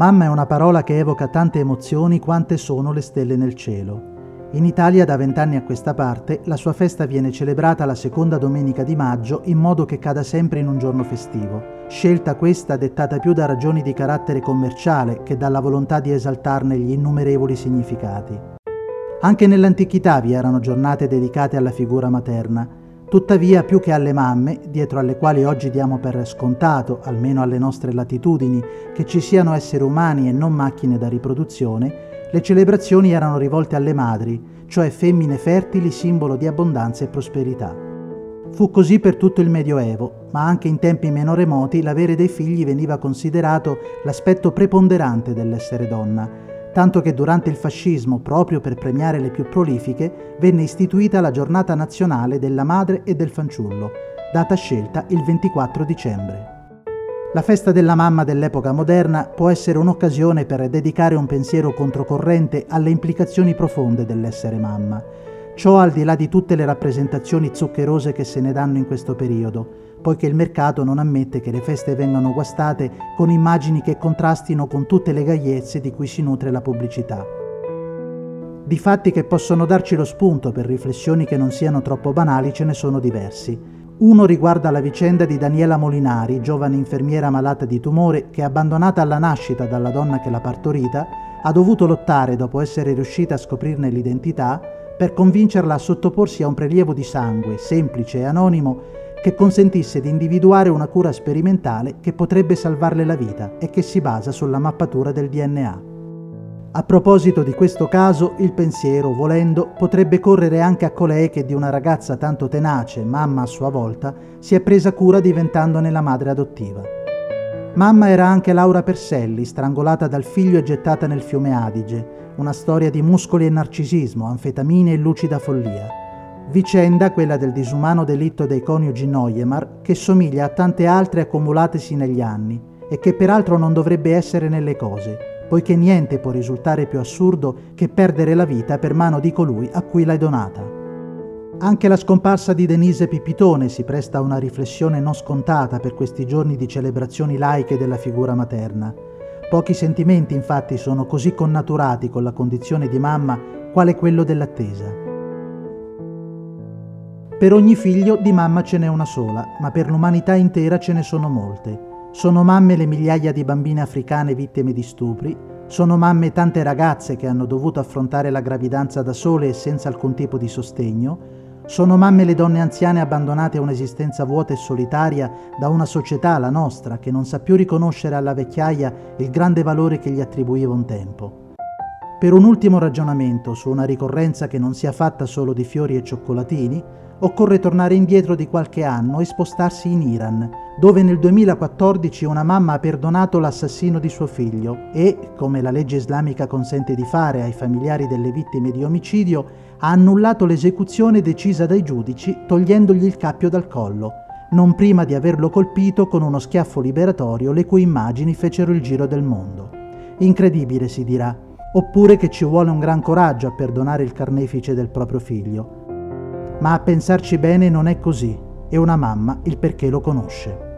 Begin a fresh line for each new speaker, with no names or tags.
Mamma è una parola che evoca tante emozioni quante sono le stelle nel cielo. In Italia da vent'anni a questa parte la sua festa viene celebrata la seconda domenica di maggio in modo che cada sempre in un giorno festivo, scelta questa dettata più da ragioni di carattere commerciale che dalla volontà di esaltarne gli innumerevoli significati. Anche nell'antichità vi erano giornate dedicate alla figura materna, Tuttavia, più che alle mamme, dietro alle quali oggi diamo per scontato, almeno alle nostre latitudini, che ci siano esseri umani e non macchine da riproduzione, le celebrazioni erano rivolte alle madri, cioè femmine fertili, simbolo di abbondanza e prosperità. Fu così per tutto il Medioevo, ma anche in tempi meno remoti l'avere dei figli veniva considerato l'aspetto preponderante dell'essere donna, tanto che durante il fascismo, proprio per premiare le più prolifiche, venne istituita la giornata nazionale della madre e del fanciullo, data scelta il 24 dicembre. La festa della mamma dell'epoca moderna può essere un'occasione per dedicare un pensiero controcorrente alle implicazioni profonde dell'essere mamma, ciò al di là di tutte le rappresentazioni zuccherose che se ne danno in questo periodo, poiché il mercato non ammette che le feste vengano guastate con immagini che contrastino con tutte le gaiezze di cui si nutre la pubblicità. Di fatti che possono darci lo spunto per riflessioni che non siano troppo banali ce ne sono diversi. Uno riguarda la vicenda di Daniela Molinari, giovane infermiera malata di tumore che, abbandonata alla nascita dalla donna che l'ha partorita, ha dovuto lottare, dopo essere riuscita a scoprirne l'identità, per convincerla a sottoporsi a un prelievo di sangue, semplice e anonimo, che consentisse di individuare una cura sperimentale che potrebbe salvarle la vita e che si basa sulla mappatura del DNA. A proposito di questo caso, il pensiero, volendo, potrebbe correre anche a colei che di una ragazza tanto tenace, mamma a sua volta, si è presa cura diventandone la madre adottiva. Mamma era anche Laura Perselli, strangolata dal figlio e gettata nel fiume Adige, una storia di muscoli e narcisismo, anfetamine e lucida follia. Vicenda, quella del disumano delitto dei coniugi Neuemar, che somiglia a tante altre accumulatesi negli anni e che peraltro non dovrebbe essere nelle cose, poiché niente può risultare più assurdo che perdere la vita per mano di colui a cui l'hai donata. Anche la scomparsa di Denise Pipitone si presta a una riflessione non scontata per questi giorni di celebrazioni laiche della figura materna. Pochi sentimenti infatti sono così connaturati con la condizione di mamma quale quello dell'attesa. Per ogni figlio di mamma ce n'è una sola, ma per l'umanità intera ce ne sono molte. Sono mamme le migliaia di bambine africane vittime di stupri, sono mamme tante ragazze che hanno dovuto affrontare la gravidanza da sole e senza alcun tipo di sostegno, sono mamme le donne anziane abbandonate a un'esistenza vuota e solitaria da una società, la nostra, che non sa più riconoscere alla vecchiaia il grande valore che gli attribuiva un tempo. Per un ultimo ragionamento su una ricorrenza che non sia fatta solo di fiori e cioccolatini, occorre tornare indietro di qualche anno e spostarsi in Iran, dove nel 2014 una mamma ha perdonato l'assassino di suo figlio e, come la legge islamica consente di fare ai familiari delle vittime di omicidio, ha annullato l'esecuzione decisa dai giudici togliendogli il cappio dal collo, non prima di averlo colpito con uno schiaffo liberatorio le cui immagini fecero il giro del mondo. Incredibile, si dirà, oppure che ci vuole un gran coraggio a perdonare il carnefice del proprio figlio ma a pensarci bene non è così e una mamma il perché lo conosce.